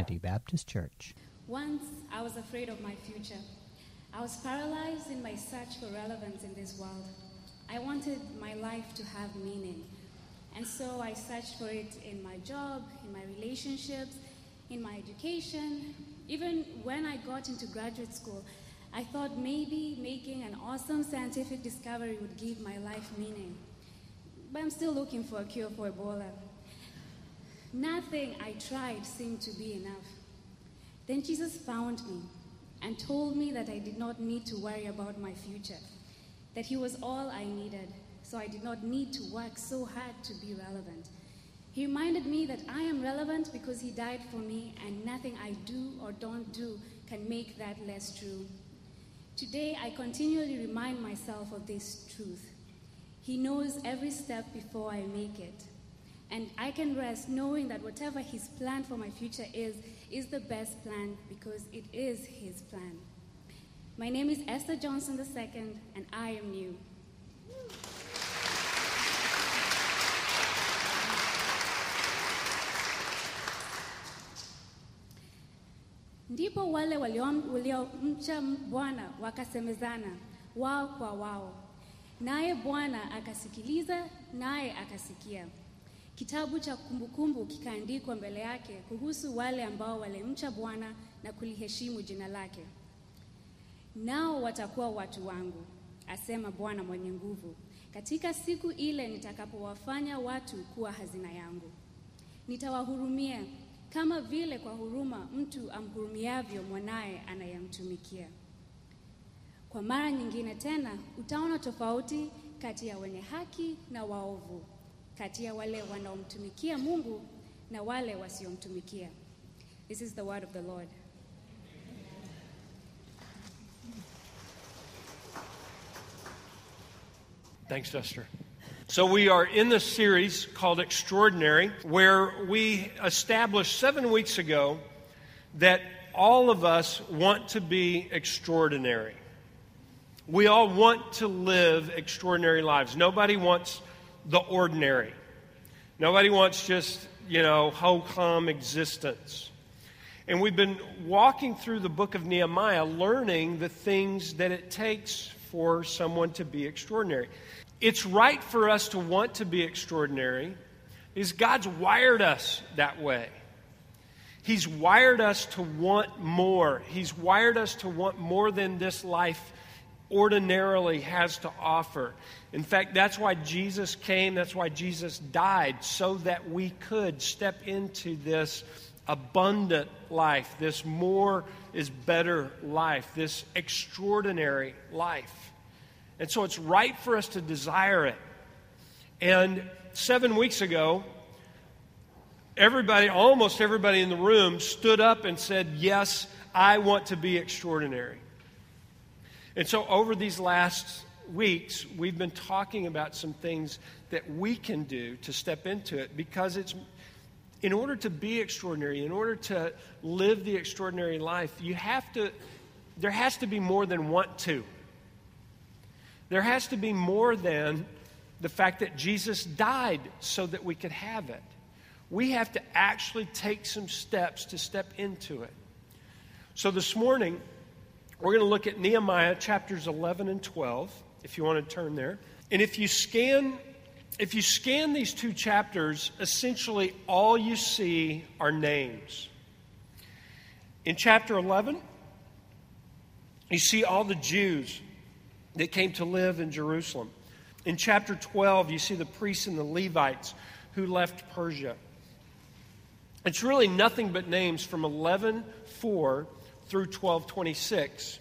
Trinity Baptist Church. Once I was afraid of my future. I was paralyzed in my search for relevance in this world. I wanted my life to have meaning. And so I searched for it in my job, in my relationships, in my education. Even when I got into graduate school, I thought maybe making an awesome scientific discovery would give my life meaning. But I'm still looking for a cure for Ebola. Nothing I tried seemed to be enough. Then Jesus found me and told me that I did not need to worry about my future, that He was all I needed, so I did not need to work so hard to be relevant. He reminded me that I am relevant because He died for me, and nothing I do or don't do can make that less true. Today, I continually remind myself of this truth. He knows every step before I make it. And I can rest knowing that whatever His plan for my future is, is the best plan because it is His plan. My name is Esther Johnson II, and I am new. Ndipo wale waliom- waliomcha Bwana wakasemezana wao kwa wao, naye Bwana akasikiliza, naye akasikia. Kitabu cha kumbukumbu kikaandikwa mbele yake kuhusu wale ambao walimcha Bwana na kuliheshimu jina lake. Nao watakuwa watu wangu, asema Bwana mwenye nguvu, katika siku ile nitakapowafanya watu kuwa hazina yangu. Nitawahurumia kama vile kwa huruma mtu amhurumiavyo mwanaye anayemtumikia. Kwa mara nyingine tena utaona tofauti kati ya wenye haki na waovu, kati ya wale wanaomtumikia Mungu na wale wasiomtumikia. This is the word of the Lord. Thanks, Esther. So, we are in this series called Extraordinary, where we established seven weeks ago that all of us want to be extraordinary. We all want to live extraordinary lives. Nobody wants the ordinary. Nobody wants just, you know, how come existence. And we've been walking through the book of Nehemiah, learning the things that it takes for someone to be extraordinary. It's right for us to want to be extraordinary because God's wired us that way. He's wired us to want more. He's wired us to want more than this life ordinarily has to offer. In fact, that's why Jesus came, that's why Jesus died, so that we could step into this abundant life, this more is better life, this extraordinary life. And so it's right for us to desire it. And seven weeks ago, everybody, almost everybody in the room, stood up and said, Yes, I want to be extraordinary. And so over these last weeks, we've been talking about some things that we can do to step into it because it's in order to be extraordinary, in order to live the extraordinary life, you have to, there has to be more than want to. There has to be more than the fact that Jesus died so that we could have it. We have to actually take some steps to step into it. So this morning, we're going to look at Nehemiah chapters 11 and 12, if you want to turn there. And if you scan if you scan these two chapters, essentially all you see are names. In chapter 11, you see all the Jews that came to live in Jerusalem. In chapter 12, you see the priests and the Levites who left Persia. It's really nothing but names from 11:4 through 12:26.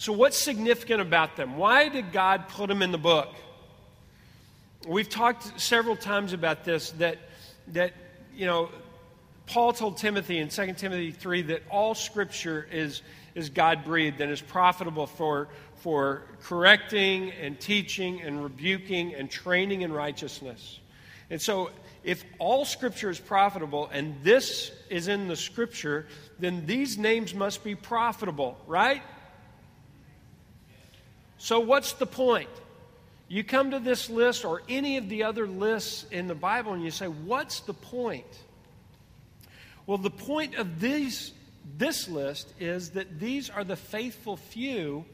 So what's significant about them? Why did God put them in the book? We've talked several times about this that that you know Paul told Timothy in 2 Timothy 3 that all scripture is is God breathed and is profitable for for correcting and teaching and rebuking and training in righteousness. And so if all scripture is profitable and this is in the scripture, then these names must be profitable, right? So what's the point? You come to this list or any of the other lists in the Bible and you say, what's the point? Well, the point of these, this list is that these are the faithful few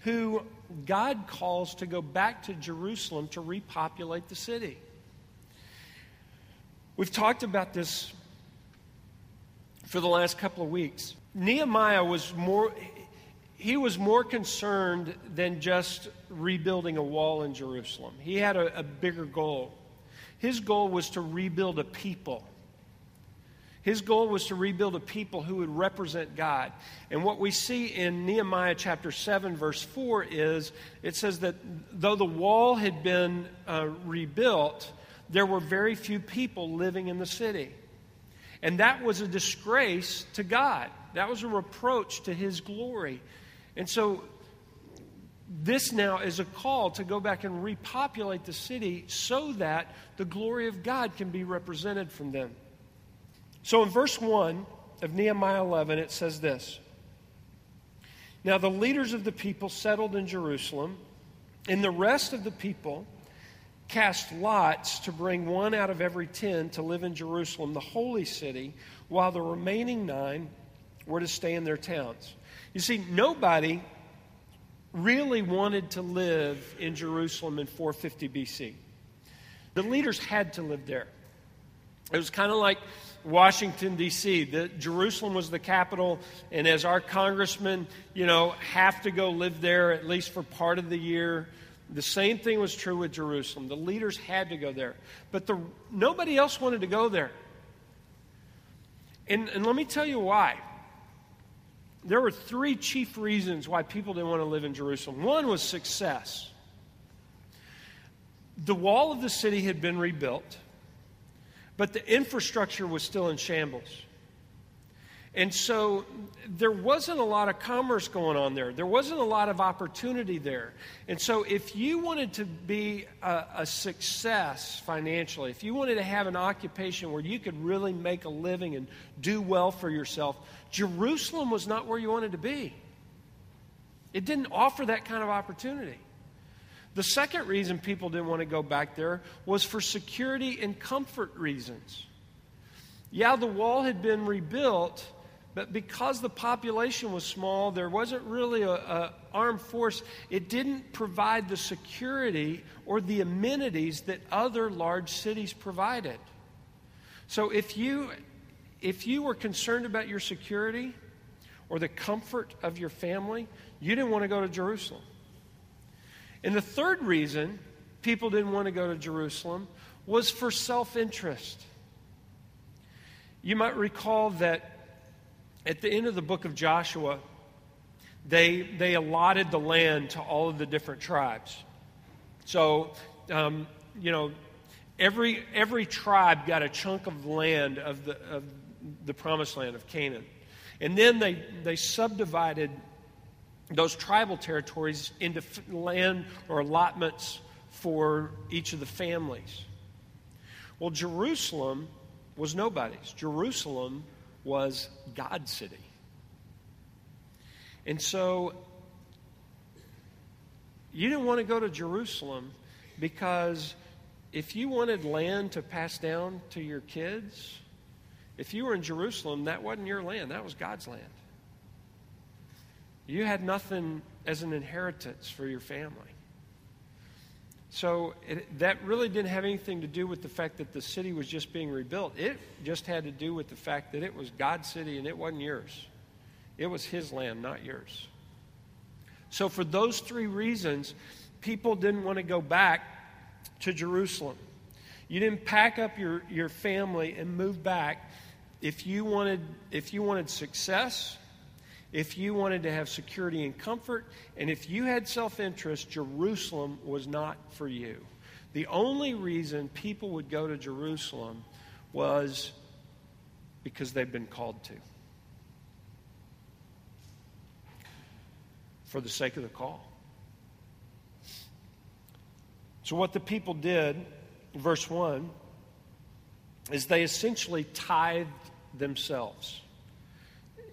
who God calls to go back to Jerusalem to repopulate the city. We've talked about this for the last couple of weeks. Nehemiah was more he was more concerned than just rebuilding a wall in Jerusalem. He had a, a bigger goal. His goal was to rebuild a people. His goal was to rebuild a people who would represent God. And what we see in Nehemiah chapter 7, verse 4 is it says that though the wall had been uh, rebuilt, there were very few people living in the city. And that was a disgrace to God, that was a reproach to his glory. And so, this now is a call to go back and repopulate the city so that the glory of God can be represented from them. So, in verse 1 of Nehemiah 11, it says this Now the leaders of the people settled in Jerusalem, and the rest of the people cast lots to bring one out of every ten to live in Jerusalem, the holy city, while the remaining nine were to stay in their towns. You see, nobody really wanted to live in Jerusalem in 450 BC. The leaders had to live there. It was kind of like Washington, D.C. The, Jerusalem was the capital, and as our congressmen, you know, have to go live there at least for part of the year, the same thing was true with Jerusalem. The leaders had to go there. But the, nobody else wanted to go there. And, and let me tell you why. There were three chief reasons why people didn't want to live in Jerusalem. One was success. The wall of the city had been rebuilt, but the infrastructure was still in shambles. And so there wasn't a lot of commerce going on there. There wasn't a lot of opportunity there. And so if you wanted to be a, a, success financially, if you wanted to have an occupation where you could really make a living and do well for yourself, Jerusalem was not where you wanted to be. It didn't offer that kind of opportunity. The second reason people didn't want to go back there was for security and comfort reasons. Yeah, the wall had been rebuilt but because the population was small, there wasn't really an armed force. It didn't provide the security or the amenities that other large cities provided. So if you, if you were concerned about your security or the comfort of your family, you didn't want to go to Jerusalem. And the third reason people didn't want to go to Jerusalem was for self interest. You might recall that at the end of the book of Joshua, they, they allotted the land to all of the different tribes. So, um, you know, every, every tribe got a chunk of land of the, of the promised land of Canaan. And then they, they subdivided those tribal territories into land or allotments for each of the families. Well, Jerusalem was nobody's. Jerusalem was God's city. And so you didn't want to go to Jerusalem because if you wanted land to pass down to your kids, if you were in Jerusalem, that wasn't your land, that was God's land. You had nothing as an inheritance for your family. So it, that really didn't have anything to do with the fact that the city was just being rebuilt. It just had to do with the fact that it was God's city and it wasn't yours. It was His land, not yours. So, for those three reasons, people didn't want to go back to Jerusalem. You didn't pack up your, your family and move back if you wanted, if you wanted success if you wanted to have security and comfort, and if you had self interest, Jerusalem was not for you. The only reason people would go to Jerusalem was because they've been called to. For the sake of the call. So, what the people did, verse 1, is they essentially tithed themselves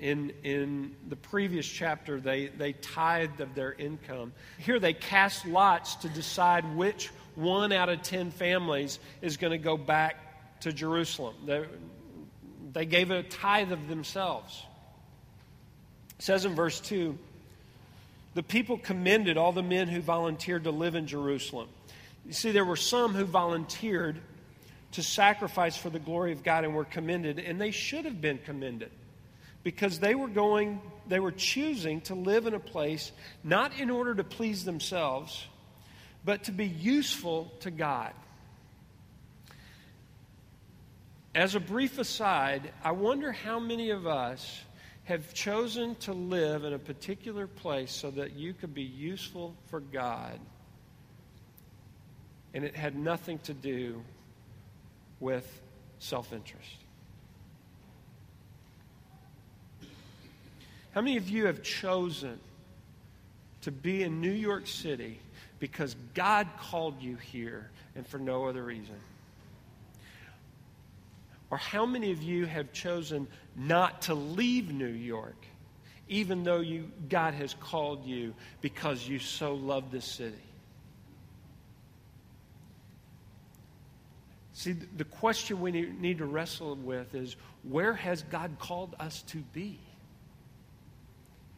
in, in the previous chapter, they, they tithed of their income. Here they cast lots to decide which one out of ten families is going to go back to Jerusalem. The, They gave a tithe of themselves. It says in verse 2 the people commended all the men who volunteered to live in Jerusalem. You see, there were some who volunteered to sacrifice for the glory of God and were commended, and they should have been commended because they were going, they were choosing to live in a place not in order to please themselves, but to be useful to God. As a brief aside, I wonder how many of us have chosen to live in a particular place so that you could be useful for God, and it had nothing to do with self interest. How many of you have chosen to be in New York City because God called you here and for no other reason? Or how many of you have chosen not to leave New York, even though you, God has called you because you so love this city? See, the question we need to wrestle with is where has God called us to be?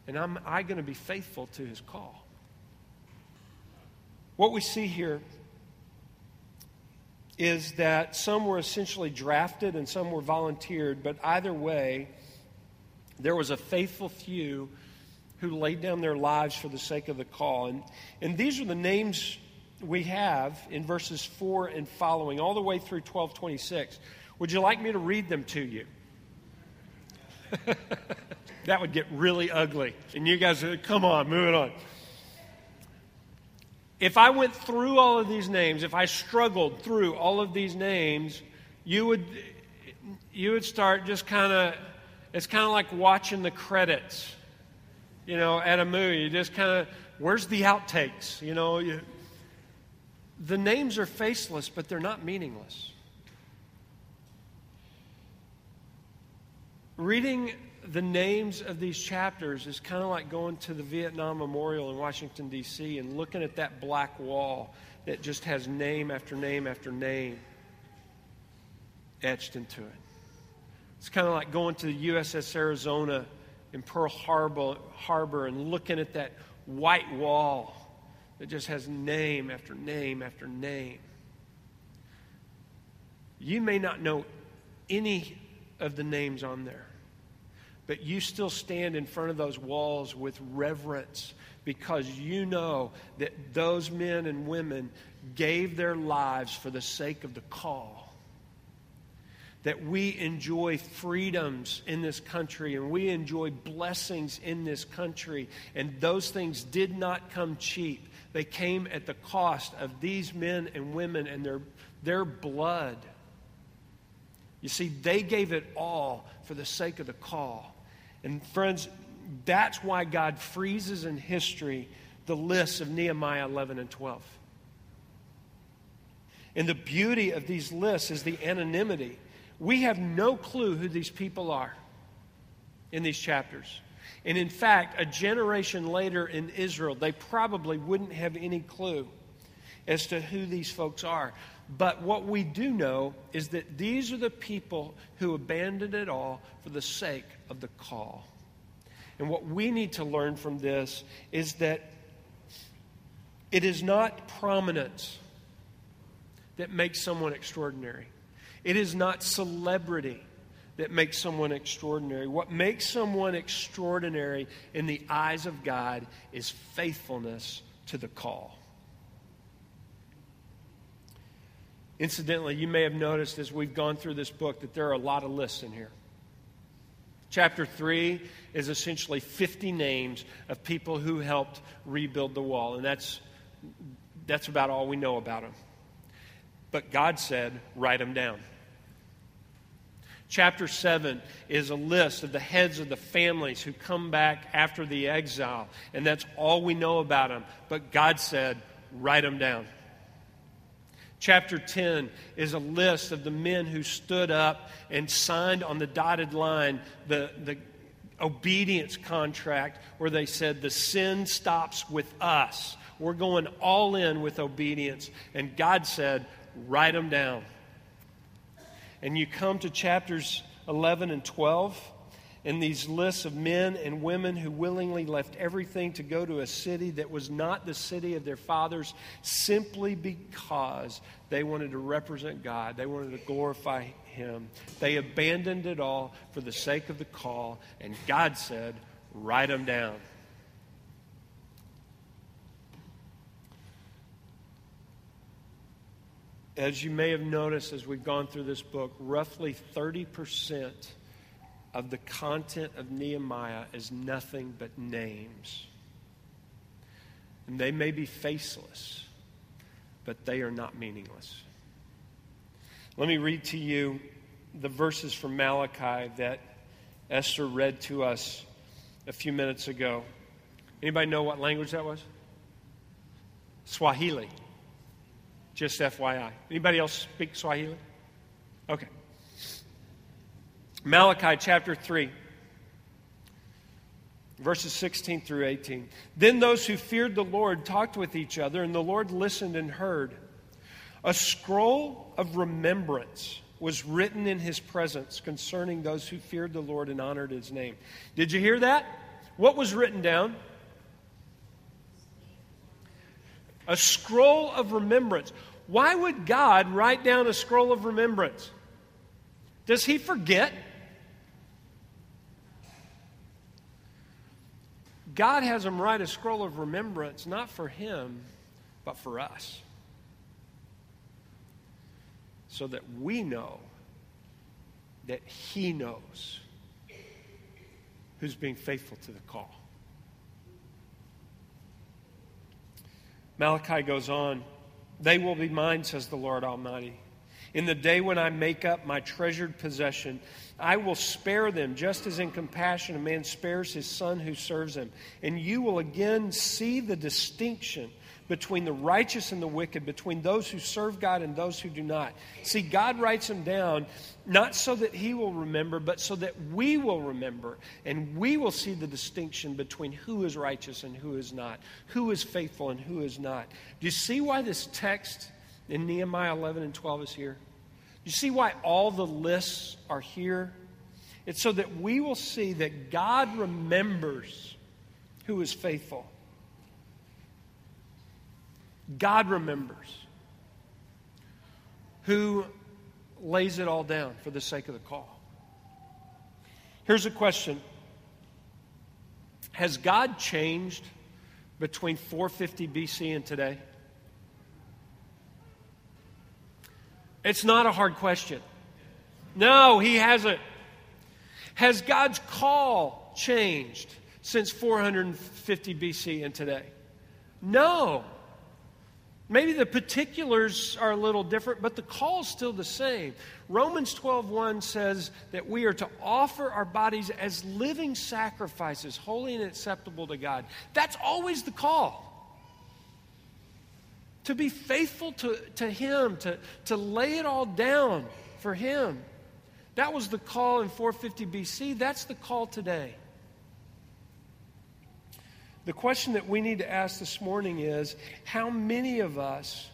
And am I going to be faithful to his call? What we see here is that some were essentially drafted and some were volunteered, but either way, there was a faithful few who laid down their lives for the sake of the call. And, and these are the names we have in verses 4 and following, all the way through 1226. Would you like me to read them to you? that would get really ugly. And you guys, come on, moving on if I went through all of these names, if I struggled through all of these names, you would you would start just kind of it's kind of like watching the credits, you know, at a movie. You just kind of where's the outtakes, you know? You, the names are faceless, but they're not meaningless. Reading the names of these chapters is kind of like going to the Vietnam Memorial in Washington, D.C., and looking at that black wall that just has name after name after name etched into it. It's kind of like going to the USS Arizona in Pearl Harbor, Harbor and looking at that white wall that just has name after name after name. You may not know any of the names on there but you still stand in front of those walls with reverence because you know that those men and women gave their lives for the sake of the call. That we enjoy freedoms in this country and we enjoy blessings in this country, and those things did not come cheap. They came at the cost of these men and women and their, their blood. You see, they gave it all for the sake of the call. And friends, that's why God freezes in history the lists of Nehemiah 11 and 12. And the beauty of these lists is the anonymity. We have no clue who these people are in these chapters. And in fact, a generation later in Israel, they probably wouldn't have any clue as to who these folks are. But what we do know is that these are the people who abandoned it all for the sake of the call. And what we need to learn from this is that it is not prominence that makes someone extraordinary, it is not celebrity that makes someone extraordinary. What makes someone extraordinary in the eyes of God is faithfulness to the call. Incidentally, you may have noticed as we've gone through this book that there are a lot of lists in here. Chapter 3 is essentially 50 names of people who helped rebuild the wall, and that's, that's about all we know about them. But God said, write them down. Chapter 7 is a list of the heads of the families who come back after the exile, and that's all we know about them. But God said, write them down. Chapter 10 is a list of the men who stood up and signed on the dotted line the, the obedience contract where they said, The sin stops with us. We're going all in with obedience. And God said, Write them down. And you come to chapters 11 and 12. And these lists of men and women who willingly left everything to go to a city that was not the city of their fathers simply because they wanted to represent God. They wanted to glorify Him. They abandoned it all for the sake of the call, and God said, Write them down. As you may have noticed as we've gone through this book, roughly 30% of the content of Nehemiah is nothing but names. And they may be faceless, but they are not meaningless. Let me read to you the verses from Malachi that Esther read to us a few minutes ago. Anybody know what language that was? Swahili. Just FYI. Anybody else speak Swahili? Okay. Malachi chapter 3, verses 16 through 18. Then those who feared the Lord talked with each other, and the Lord listened and heard. A scroll of remembrance was written in his presence concerning those who feared the Lord and honored his name. Did you hear that? What was written down? A scroll of remembrance. Why would God write down a scroll of remembrance? Does he forget? God has him write a scroll of remembrance, not for him, but for us. So that we know that he knows who's being faithful to the call. Malachi goes on, They will be mine, says the Lord Almighty. In the day when I make up my treasured possession, I will spare them, just as in compassion a man spares his son who serves him. And you will again see the distinction between the righteous and the wicked, between those who serve God and those who do not. See, God writes them down not so that He will remember, but so that we will remember and we will see the distinction between who is righteous and who is not, who is faithful and who is not. Do you see why this text in Nehemiah 11 and 12 is here? You see why all the lists are here? It's so that we will see that God remembers who is faithful God remembers. Who lays it all down for the sake of the call? Here's a question Has God changed between 450 BC and today? It's not a hard question. No, he hasn't. Has God's call changed since 450 BC and today? No. Maybe the particulars are a little different, but the call is still the same. Romans 12:1 says that we are to offer our bodies as living sacrifices, holy and acceptable to God. That's always the call. To be faithful to, to Him, to, to lay it all down for Him. That was the call in 450 BC. That's the call today. The question that we need to ask this morning is how many of us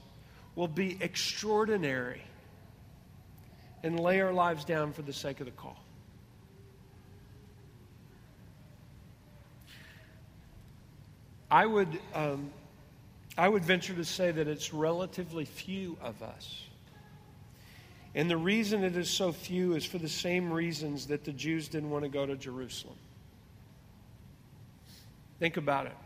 will be extraordinary and lay our lives down for the sake of the call? I would, um, I would venture to say that it's relatively few of us. And the reason it is so few is for the same reasons that the Jews didn't want to go to Jerusalem. Think about it.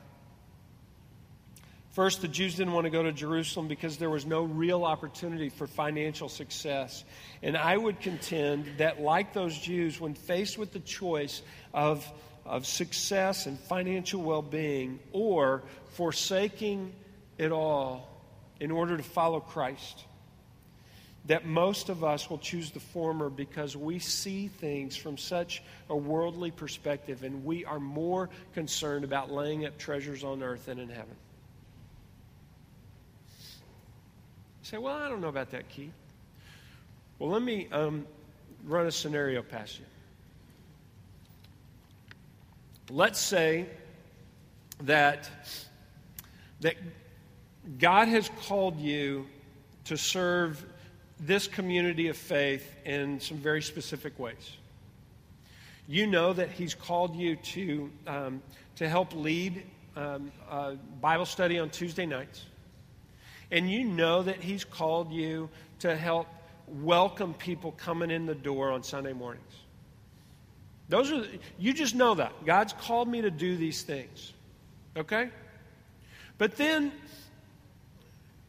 First, the Jews didn't want to go to Jerusalem because there was no real opportunity for financial success. And I would contend that, like those Jews, when faced with the choice of, of success and financial well being or forsaking it all in order to follow Christ, that most of us will choose the former because we see things from such a worldly perspective and we are more concerned about laying up treasures on earth than in heaven. You say, well, I don't know about that, Keith. Well, let me um, run a scenario past you. Let's say that, that God has called you to serve this community of faith in some very specific ways. You know that He's called you to, um, to help lead um, Bible study on Tuesday nights. And you know that He's called you to help welcome people coming in the door on Sunday mornings. Those are, you just know that. God's called me to do these things. Okay? But then,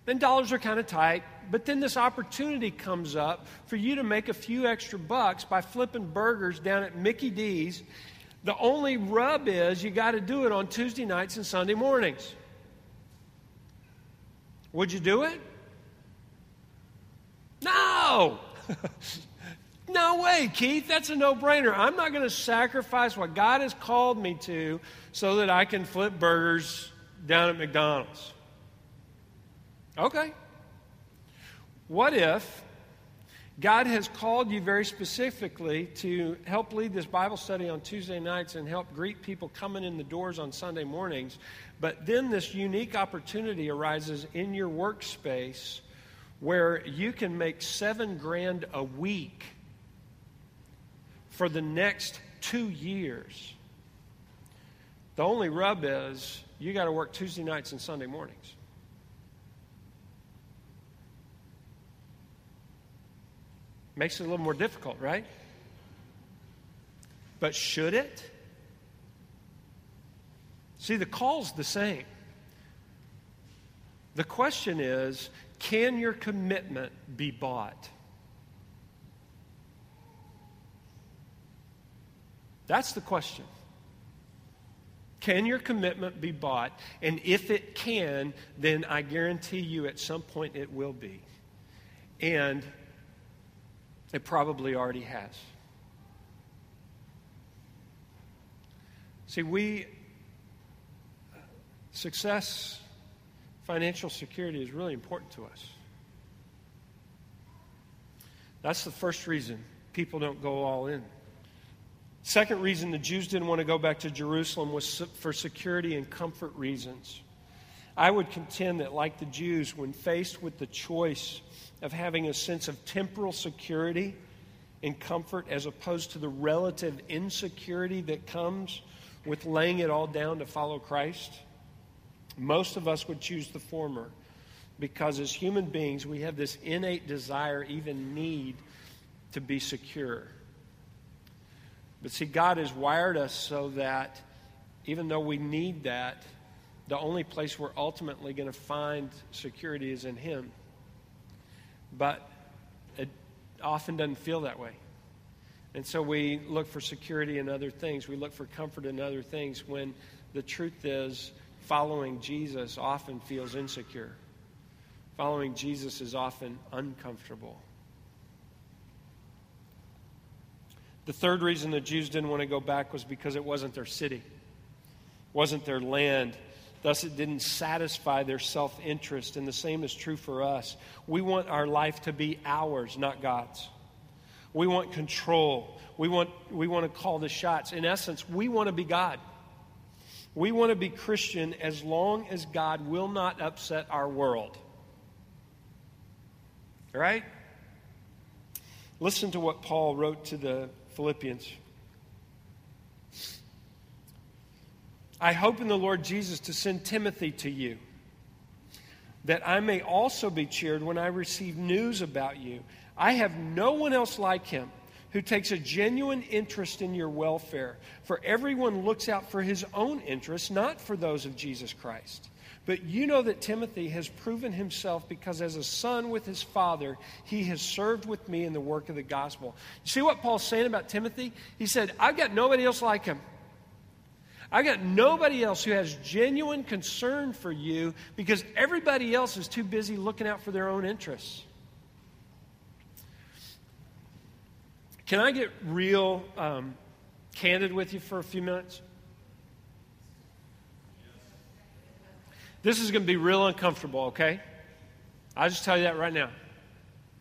then dollars are kind of tight. But then this opportunity comes up for you to make a few extra bucks by flipping burgers down at Mickey D's. The only rub is you got to do it on Tuesday nights and Sunday mornings. Would you do it? No! no way, Keith. That's a no brainer. I'm not going to sacrifice what God has called me to so that I can flip burgers down at McDonald's. Okay. What if God has called you very specifically to help lead this Bible study on Tuesday nights and help greet people coming in the doors on Sunday mornings? But then this unique opportunity arises in your workspace where you can make seven grand a week for the next two years. The only rub is you got to work Tuesday nights and Sunday mornings. Makes it a little more difficult, right? But should it? See, the call's the same. The question is can your commitment be bought? That's the question. Can your commitment be bought? And if it can, then I guarantee you at some point it will be. And it probably already has. See, we, success, financial security is really important to us. That's the first reason people don't go all in. Second reason the Jews didn't want to go back to Jerusalem was for security and comfort reasons. I would contend that, like the Jews, when faced with the choice of having a sense of temporal security and comfort as opposed to the relative insecurity that comes with laying it all down to follow Christ, most of us would choose the former because as human beings, we have this innate desire, even need, to be secure. But see, God has wired us so that even though we need that, the only place we're ultimately going to find security is in Him. But it often doesn't feel that way. And so we look for security in other things. We look for comfort in other things when the truth is following Jesus often feels insecure. Following Jesus is often uncomfortable. The third reason the Jews didn't want to go back was because it wasn't their city, wasn't their land. Thus, it didn't satisfy their self interest. And the same is true for us. We want our life to be ours, not God's. We want control. We want, we want to call the shots. In essence, we want to be God. We want to be Christian as long as God will not upset our world. All right? Listen to what Paul wrote to the Philippians. I hope in the Lord Jesus to send Timothy to you, that I may also be cheered when I receive news about you. I have no one else like him who takes a genuine interest in your welfare, for everyone looks out for his own interests, not for those of Jesus Christ. But you know that Timothy has proven himself because, as a son with his father, he has served with me in the work of the gospel. You see what Paul's saying about Timothy? He said, I've got nobody else like him. I've got nobody else who has genuine concern for you because everybody else is too busy looking out for their own interests. Can I get real um, candid with you for a few minutes? This is going to be real uncomfortable, okay? I'll just tell you that right now.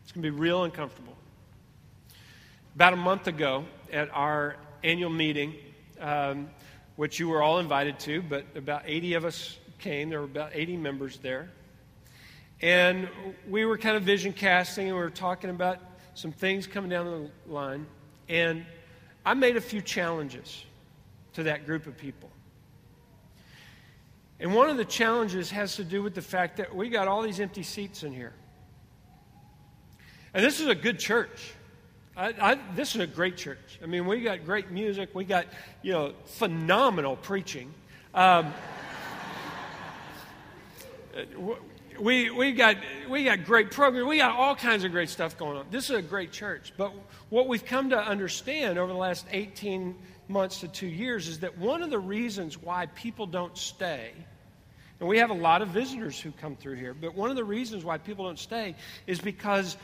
It's going to be real uncomfortable. About a month ago, at our annual meeting, um, which you were all invited to, but about 80 of us came. There were about 80 members there. And we were kind of vision casting and we were talking about some things coming down the line. And I made a few challenges to that group of people. And one of the challenges has to do with the fact that we got all these empty seats in here. And this is a good church. I, I, this is a great church. I mean, we got great music. We got, you know, phenomenal preaching. Um, we, we, got, we got great programs. We got all kinds of great stuff going on. This is a great church. But what we've come to understand over the last 18 months to two years is that one of the reasons why people don't stay, and we have a lot of visitors who come through here, but one of the reasons why people don't stay is because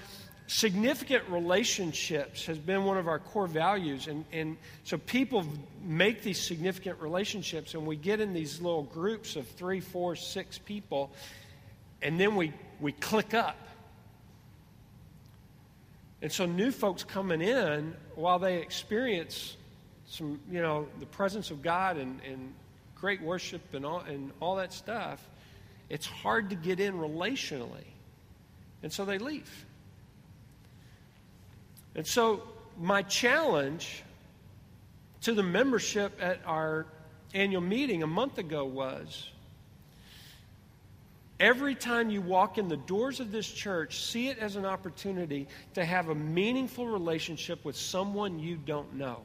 significant relationships has been one of our core values. And, and so people make these significant relationships, and we get in these little groups of three, four, six people, and then we, we click up. And so new folks coming in, while they experience some, you know, the presence of God and, and great worship and all, and all that stuff, it's hard to get in relationally. And so they leave. And so, my challenge to the membership at our annual meeting a month ago was every time you walk in the doors of this church, see it as an opportunity to have a meaningful relationship with someone you don't know.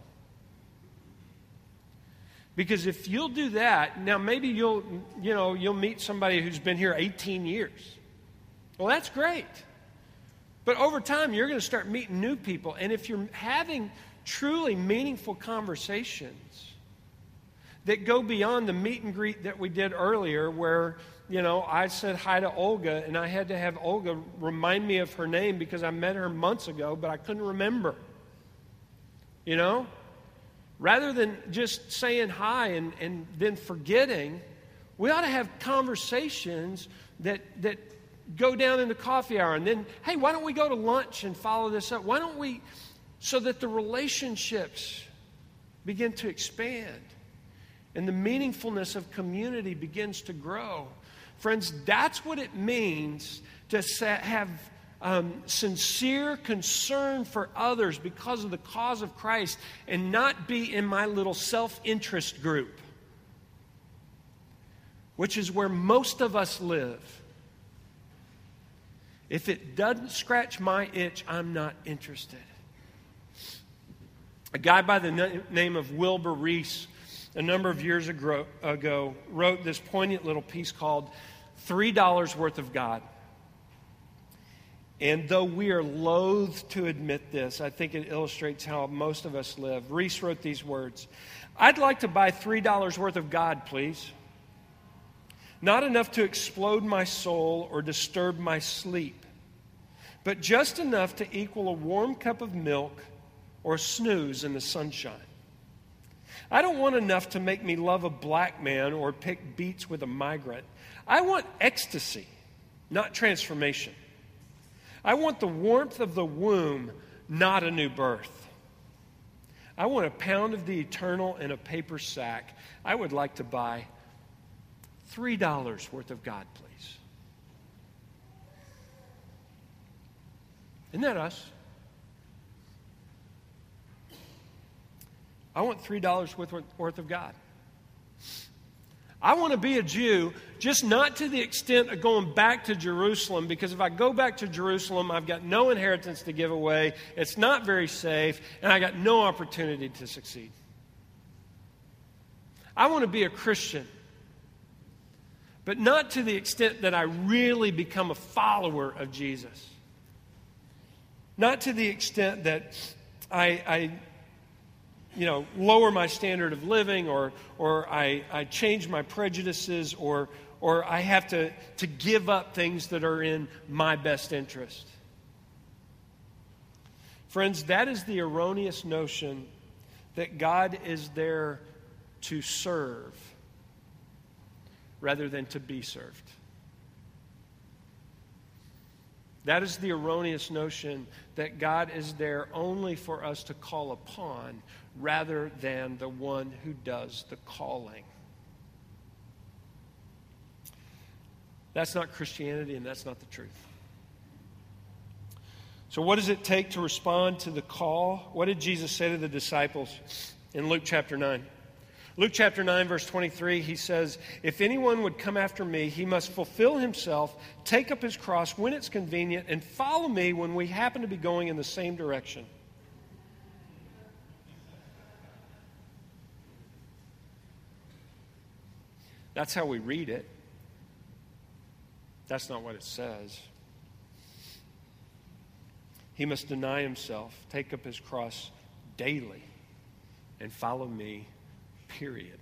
Because if you'll do that, now maybe you'll, you know, you'll meet somebody who's been here 18 years. Well, that's great. But over time, you're going to start meeting new people. And if you're having truly meaningful conversations that go beyond the meet and greet that we did earlier, where, you know, I said hi to Olga and I had to have Olga remind me of her name because I met her months ago, but I couldn't remember. You know? Rather than just saying hi and, and then forgetting, we ought to have conversations that, that go down in the coffee hour and then, hey, why don't we go to lunch and follow this up? Why don't we, so that the relationships begin to expand and the meaningfulness of community begins to grow. Friends, that's what it means to have um, sincere concern for others because of the cause of Christ and not be in my little self interest group, which is where most of us live. If it doesn't scratch my itch, I'm not interested. A guy by the name of Wilbur Rees, a number of years ago, wrote this poignant little piece called Three Dollars Worth of God. And though we are loath to admit this, I think it illustrates how most of us live. Rees wrote these words I'd like to buy $3 worth of God, please. Not enough to explode my soul or disturb my sleep, but just enough to equal a warm cup of milk or a snooze in the sunshine. I don't want enough to make me love a black man or pick beets with a migrant. I want ecstasy, not transformation. I want the warmth of the womb, not a new birth. I want a pound of the eternal in a paper sack. I would like to buy $3 worth of God, please. Isn't that us? I want $3 worth, worth of God. I want to be a Jew, just not to the extent of going back to Jerusalem, because if I go back to Jerusalem, I've got no inheritance to give away, it's not very safe, and I got no opportunity to succeed. I want to be a Christian but not to the extent that I really become a follower of Jesus. Not to the extent that I, I you know, lower my standard of living or, or I, I change my prejudices or, or I have to, to give up things that are in my best interest. Friends, that is the erroneous notion that God is there to serve rather than to be served. That is the erroneous notion that God is there only for us to call upon rather than the one who does the calling. That's not Christianity and that's not the truth. So, what does it take to respond to the call? What did Jesus say to the disciples in Luke chapter 9? Luke chapter 9, verse 23, he says, If anyone would come after me, he must fulfill himself, take up his cross when it's convenient, and follow me when we happen to be going in the same direction. That's how we read it. That's not what it says. He must deny himself, take up his cross daily, and follow me, period.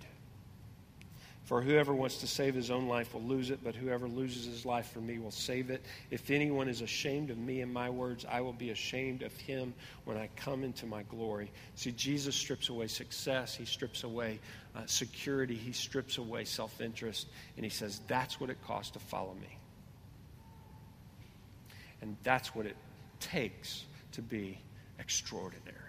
For whoever wants to save his own life will lose it, but whoever loses his life for me will save it. If anyone is ashamed of me and my words, I will be ashamed of him when I come into my glory. See, Jesus strips away success, he strips away uh, security, he strips away self interest, and he says, That's what it costs to follow me. And that's what it takes to be extraordinary.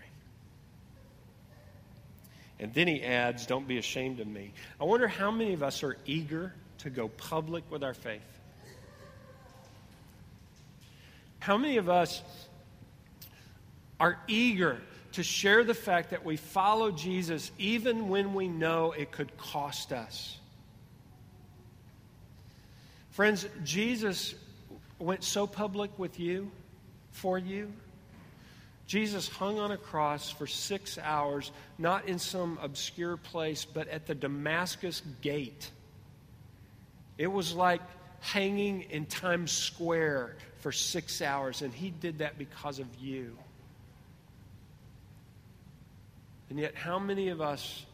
And then he adds, Don't be ashamed of me. I wonder how many of us are eager to go public with our faith. How many of us are eager to share the fact that we follow Jesus even when we know it could cost us? Friends, Jesus went so public with you, for you. Jesus hung on a cross for six hours, not in some obscure place, but at the Damascus gate. It was like hanging in Times Square for six hours, and he did that because of you. And yet, how many of us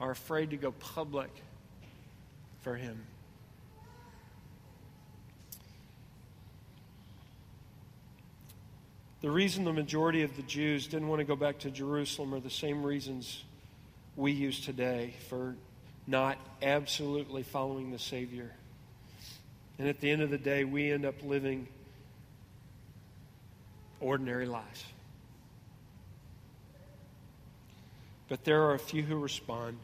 are afraid to go public for him? The reason the majority of the Jews didn't want to go back to Jerusalem are the same reasons we use today for not absolutely following the Savior. And at the end of the day, we end up living ordinary lives. But there are a few who respond.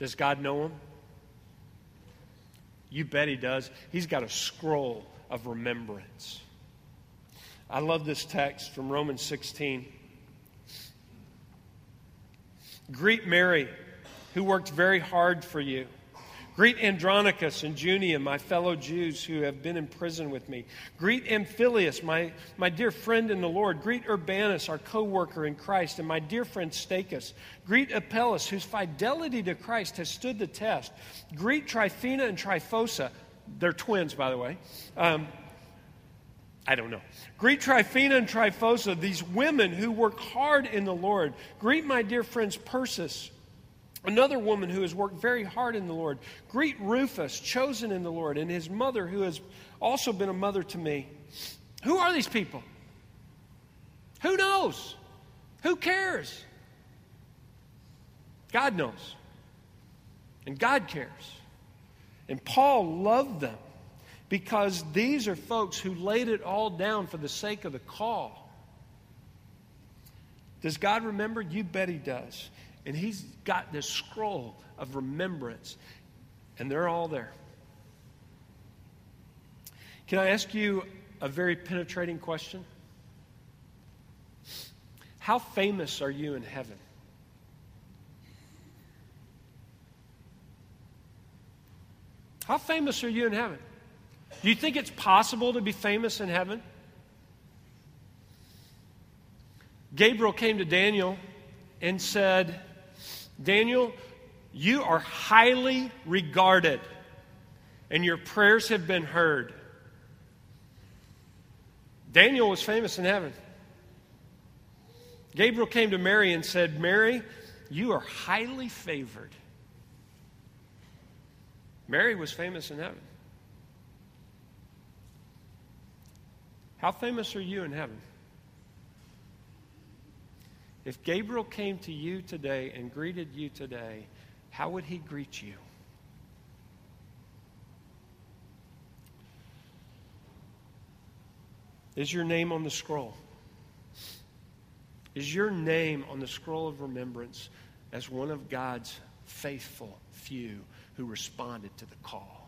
Does God know them? You bet He does. He's got a scroll of remembrance. I love this text from Romans 16. Greet Mary, who worked very hard for you. Greet Andronicus and Junia, my fellow Jews who have been in prison with me. Greet Ampliatus, my, my dear friend in the Lord. Greet Urbanus, our co worker in Christ, and my dear friend Stachys. Greet Apelles, whose fidelity to Christ has stood the test. Greet Tryphena and Tryphosa. They're twins, by the way. Um, I don't know. Greet Tryphena and Tryphosa, these women who work hard in the Lord. Greet my dear friends Persis, another woman who has worked very hard in the Lord. Greet Rufus, chosen in the Lord, and his mother, who has also been a mother to me. Who are these people? Who knows? Who cares? God knows. And God cares. And Paul loved them because these are folks who laid it all down for the sake of the call. Does God remember? You bet He does. And He's got this scroll of remembrance, and they're all there. Can I ask you a very penetrating question? How famous are you in heaven? How famous are you in heaven? Do you think it's possible to be famous in heaven? Gabriel came to Daniel and said, Daniel, you are highly regarded, and your prayers have been heard. Daniel was famous in heaven. Gabriel came to Mary and said, Mary, you are highly favored. Mary was famous in heaven. How famous are you in heaven? If Gabriel came to you today and greeted you today, how would he greet you? Is your name on the scroll? Is your name on the scroll of remembrance as one of God's faithful few who responded to the call?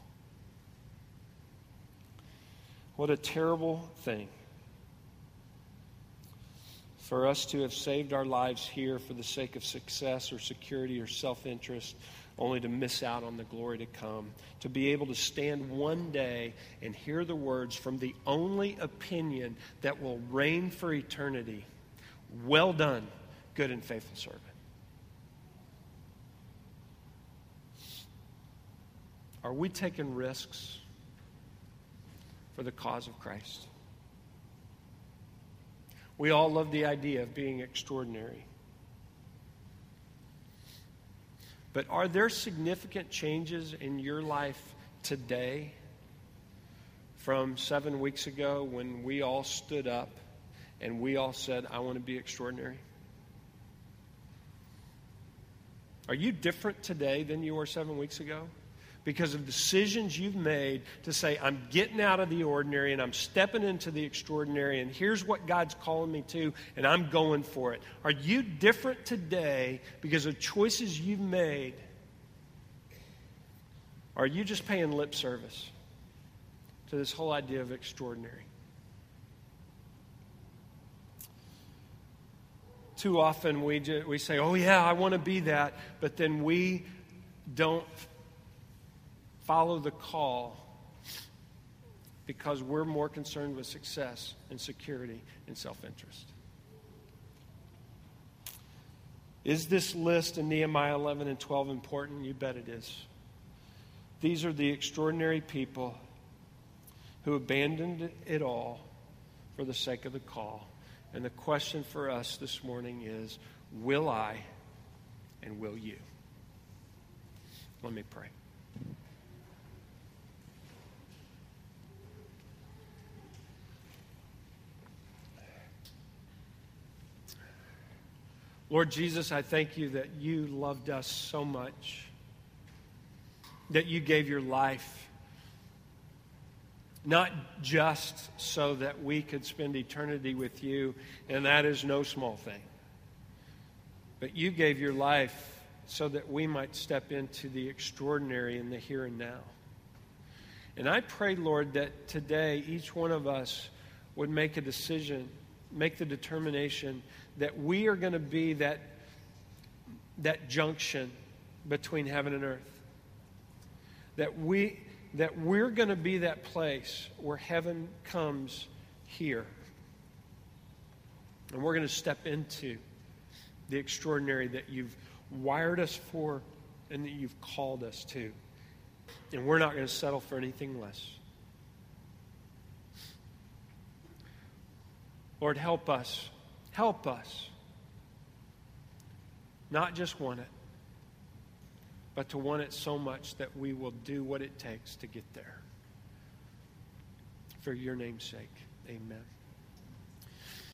What a terrible thing for us to have saved our lives here for the sake of success or security or self interest, only to miss out on the glory to come. To be able to stand one day and hear the words from the only opinion that will reign for eternity Well done, good and faithful servant. Are we taking risks for the cause of Christ? We all love the idea of being extraordinary. But are there significant changes in your life today from seven weeks ago when we all stood up and we all said, I want to be extraordinary? Are you different today than you were seven weeks ago? Because of decisions you've made to say, I'm getting out of the ordinary and I'm stepping into the extraordinary, and here's what God's calling me to, and I'm going for it. Are you different today because of choices you've made? Or are you just paying lip service to this whole idea of extraordinary? Too often we, just, we say, oh, yeah, I want to be that, but then we don't follow the call because we're more concerned with success and security and self interest. Is this list in Nehemiah 11 and 12 important? You bet it is. These are the extraordinary people who abandoned it all for the sake of the call. And the question for us this morning is will I and will you? Let me pray. Lord Jesus, I thank you that you loved us so much, that you gave your life, not just so that we could spend eternity with you, and that is no small thing, but you gave your life so that we might step into the extraordinary in the here and now. And I pray, Lord, that today each one of us would make a decision, make the determination that we are going to be that, that junction between heaven and earth. That, we, that we're going to be that place where heaven comes here. And we're going to step into the extraordinary that you've wired us for and that you've called us to. And we're not going to settle for anything less. Lord, help us Help us not just want it, but to want it so much that we will do what it takes to get there. For your name's sake, amen.